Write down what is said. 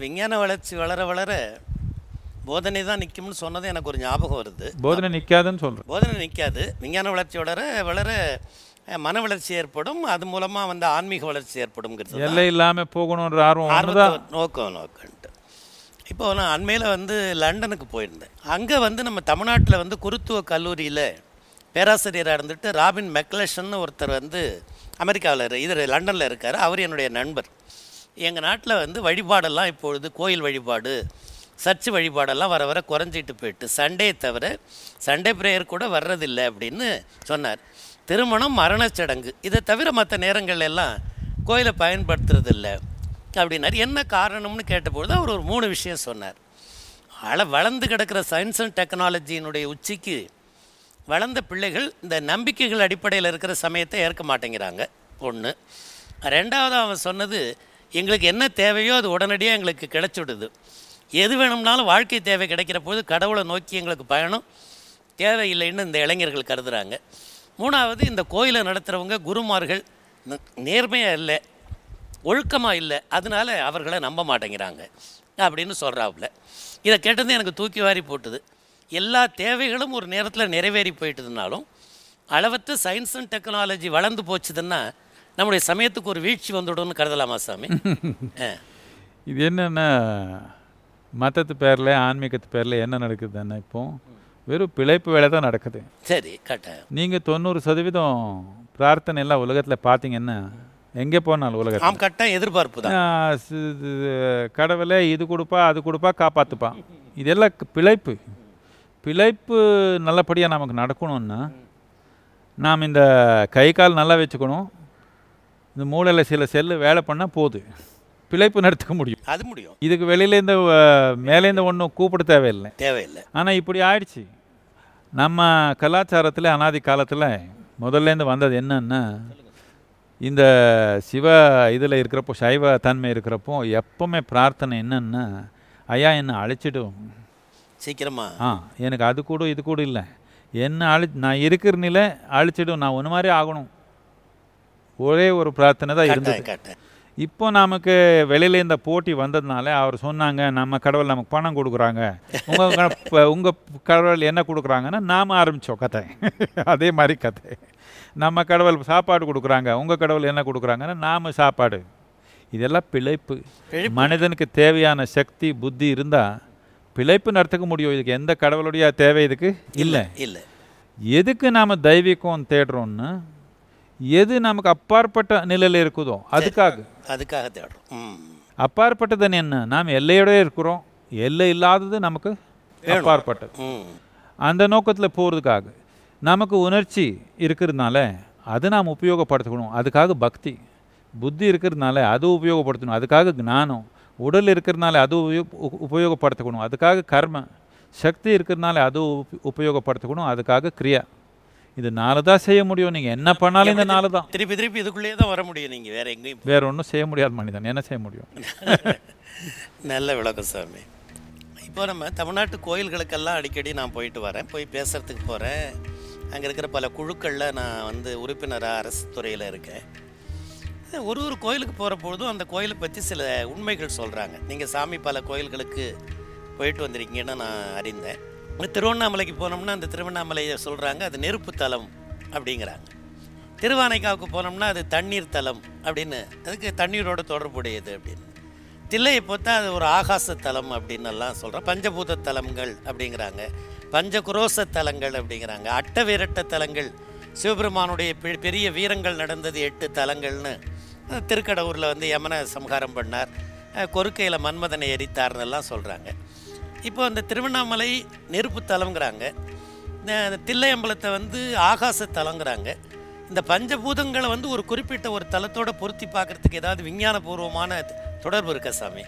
விஞ்ஞான வளர்ச்சி வளர வளர போதனை தான் நிற்கும்னு சொன்னது எனக்கு ஒரு ஞாபகம் வருது. போதனை நிற்காதுன்னு சொல்கிறேன் போதனை நிற்காது விஞ்ஞான வளர்ச்சி வளர வளர மன வளர்ச்சி ஏற்படும். அது மூலமாக வந்து ஆன்மீக வளர்ச்சி ஏற்படும்ங்கிறது தான். எல்லை இல்லாமல் போகணுன்ற ஆர்வம் ஆர்வத்தை நோக்கம் நோக்கன்ட்டு இப்போ நான் அண்மையில் வந்து லண்டனுக்கு போயிருந்தேன். அங்கே வந்து நம்ம தமிழ்நாட்டில் வந்து குருத்துவ கல்லூரியில் பேராசிரியராக இருந்துட்டு ராபின் மெக்லஷன் ஒருத்தர் வந்து அமெரிக்காவில் இது லண்டனில் இருக்கார். அவர் என்னுடைய நண்பர். எங்கள் நாட்டில் வந்து வழிபாடெல்லாம் இப்பொழுது கோயில் வழிபாடு சர்ச் வழிபாடெல்லாம் வர வர குறைஞ்சிட்டு போயிட்டு சண்டே தவிர சண்டே ப்ரேயர் கூட வர்றதில்லை அப்படின்னு சொன்னார். திருமணம் மரணச்சடங்கு. இதை தவிர மற்ற நேரங்கள் எல்லாம் கோயிலை பயன்படுத்துறதில்ல அப்படின்னார். என்ன காரணம்னு கேட்டபொழுது அவர் ஒரு மூணு விஷயம் சொன்னார். அள வளர்ந்து கிடக்கிற சயின்ஸ் அண்ட் டெக்னாலஜியினுடைய உச்சிக்கு வளர்ந்த பிள்ளைகள் இந்த நம்பிக்கைகள் அடிப்படையில் இருக்கிற சமயத்தை ஏற்க மாட்டேங்கிறாங்க. ஒன்று ரெண்டாவது அவன் சொன்னது எங்களுக்கு என்ன தேவையோ அது உடனடியாக எங்களுக்கு கிடைச்சிடுது. எது வேணும்னாலும் வாழ்க்கை தேவை கிடைக்கிற போது கடவுளை நோக்கி எங்களுக்கு பயணம். தேவையில்லைன்னு இந்த இளைஞர்கள் கருதுகிறாங்க மூணாவது இந்த கோயிலை நடத்துகிறவங்க குருமார்கள் நேர்மையாக இல்லை ஒழுக்கமாக இல்லை அதனால அவர்களை நம்ப மாட்டேங்கிறாங்க அப்படின்னு சொல்கிறாப்புல இதை கேட்டது எனக்கு தூக்கி வாரி போட்டுது. எல்லா தேவைகளும் ஒரு நேரத்தில் நிறைவேறி போயிட்டதுனாலும் அளவற்ற சயின்ஸ் அண்ட் டெக்னாலஜி வளர்ந்து போச்சுதுன்னா நம்முடைய சமயத்துக்கு ஒரு வீழ்ச்சி வந்துடும்னு கருதலாமா சாமி. இது என்னென்னா மதத்து பேரில் ஆன்மீகத்து பேரில் என்ன நடக்குதுன்னா இப்போ வெறும் பிழைப்பு வேலை தான் நடக்குது. சரி கட்டாயம் நீங்கள் தொண்ணூறு சதவீதம் பிரார்த்தனை எல்லாம் உலகத்தில் பார்த்தீங்கன்னா எங்கே போனாலும் உலகத்தில். ஆம் கட்டாயம் எதிர்பார்ப்பு தான். கடவுளே இது கொடுப்பா அது கொடுப்பா காப்பாற்றுப்பா இதெல்லாம் பிழைப்பு. பிழைப்பு நல்லபடியாக நமக்கு நடக்கணும்னா நாம் இந்த கை கால் நல்லா வச்சுக்கணும். இந்த மூளையில் சில செல்லு வேலை பண்ணால் போகுது பிழைப்பு நடத்துக்க முடியும். அது முடியும். இதுக்கு வெளியிலேருந்து மேலேருந்து ஒன்றும் கூப்பிட தேவையில்லை. தேவையில்லை. ஆனால் இப்படி ஆயிடுச்சு. நம்ம கலாச்சாரத்தில் அனாதி காலத்தில் முதல்லேருந்து வந்தது என்னன்னா இந்த சிவ இதில் இருக்கிறப்போ சைவ தன்மை இருக்கிறப்போ எப்பவுமே பிரார்த்தனை என்னன்னா ஐயா என்னை அழைச்சிடும் சீக்கிரமா. ஆ எனக்கு அது கூட இது கூட இல்லை. என்ன அழி நான் இருக்கிற நிலை அழிச்சிடும் நான் ஒன்று மாதிரி ஆகணும். ஒரே ஒரு பிரார்த்தனை தான் இருந்தது. இப்போ நமக்கு வெளியில இந்த போட்டி வந்ததுனால அவர் சொன்னாங்க நம்ம கடவுள் நமக்கு பணம் கொடுக்குறாங்க. உங்கள் உங்கள் கடவுள் என்ன கொடுக்குறாங்கன்னா நாம் ஆரம்பித்தோம் கதை. அதே மாதிரி கதை. நம்ம கடவுள் சாப்பாடு கொடுக்குறாங்க உங்கள் கடவுள் என்ன கொடுக்குறாங்கன்னா நாம் சாப்பாடு. இதெல்லாம் பிழைப்பு. பிழைப்பு. மனிதனுக்கு தேவையான சக்தி புத்தி இருந்தால் பிழைப்பு நடத்துக்க முடியும். இதுக்கு எந்த கடவுளுடைய தேவை இதுக்கு? இல்லை. இல்லை. எதுக்கு நாம் தெய்வீகம் தேடுறோம்னா எது நமக்கு அப்பாற்பட்ட நிலையில் இருக்குதோ அதுக்காக. அதுக்காக தேடுறோம். ம். அப்பாற்பட்டதுன்னு என்ன? நாம் எல்லையோட இருக்கிறோம். எல்லை இல்லாதது நமக்கு அப்பாற்பட்டது. அந்த நோக்கத்தில் போகிறதுக்காக நமக்கு உணர்ச்சி இருக்கிறதுனால அதை நாம் உபயோகப்படுத்திக்கணும். அதுக்காக பக்தி. புத்தி இருக்கிறதுனால அது உபயோகப்படுத்தணும். அதுக்காக ஞானம். உடல் இருக்கிறதுனால அது உபயோகப்படுத்திக்கணும். அதுக்காக கர்ம. சக்தி இருக்கிறதுனால அது உப- உபயோகப்படுத்திக்கணும். அதுக்காக கிரியா. இது நாலு தான் செய்ய முடியும். நீங்கள் என்ன பண்ணாலும் இந்த நாலு தான் திருப்பி திருப்பி இதுக்குள்ளேயே தான் வர முடியும் நீங்கள் வேற எங்கேயும் வேற ஒன்றும் செய்ய முடியாத மனிதன். என்ன செய்ய முடியும்? நல்ல விளக்கம் சாமி. இப்போ நம்ம தமிழ்நாட்டு கோயில்களுக்கெல்லாம் அடிக்கடி நான் போயிட்டு வரேன். போய் பேசுகிறதுக்கு போகிறேன் அங்கே இருக்கிற பல குழுக்களில் நான் வந்து உறுப்பினராக அரசு துறையில் இருக்கேன். ஒரு ஒரு கோயிலுக்கு போகிற பொழுதும் அந்த கோயிலை பற்றி சில உண்மைகள் சொல்கிறாங்க நீங்கள் சாமி பல கோயில்களுக்கு போயிட்டு வந்திருக்கீங்கன்னு நான் அறிந்தேன். திருவண்ணாமலைக்கு போனோம்னா அந்த திருவண்ணாமலையை சொல்கிறாங்க அது நெருப்பு தலம் அப்படிங்கிறாங்க. திருவானைக்காவுக்கு போனோம்னா அது தண்ணீர் தலம் அப்படின்னு அதுக்கு தண்ணீரோட தொடர்புடையது அப்படின்னு. தில்லையை பார்த்தா அது ஒரு ஆகாச தலம் அப்படின்னு எல்லாம் சொல்கிறோம் பஞ்சபூத தலங்கள் அப்படிங்கிறாங்க. பஞ்சகுரோச தலங்கள் அப்படிங்கிறாங்க. அட்ட விரட்ட தலங்கள் சிவபெருமானுடைய பெ- பெரிய வீரங்கள் நடந்தது எட்டு தலங்கள்னு திருக்கடவுரில் வந்து யமன சம்ஹாரம் பண்ணார். கொருக்கையில் மன்மதனை எரித்தார்னெல்லாம் சொல்கிறாங்க இப்போ அந்த திருவண்ணாமலை நெருப்பு தலங்கிறாங்க இந்த தில்லையம்பலத்தை வந்து ஆகாச தலங்கிறாங்க இந்த பஞ்சபூதங்களை வந்து ஒரு குறிப்பிட்ட ஒரு தலத்தோட பொருத்தி பார்க்கறதுக்கு ஏதாவது விஞ்ஞானபூர்வமான தொடர்பு இருக்கா சாமி?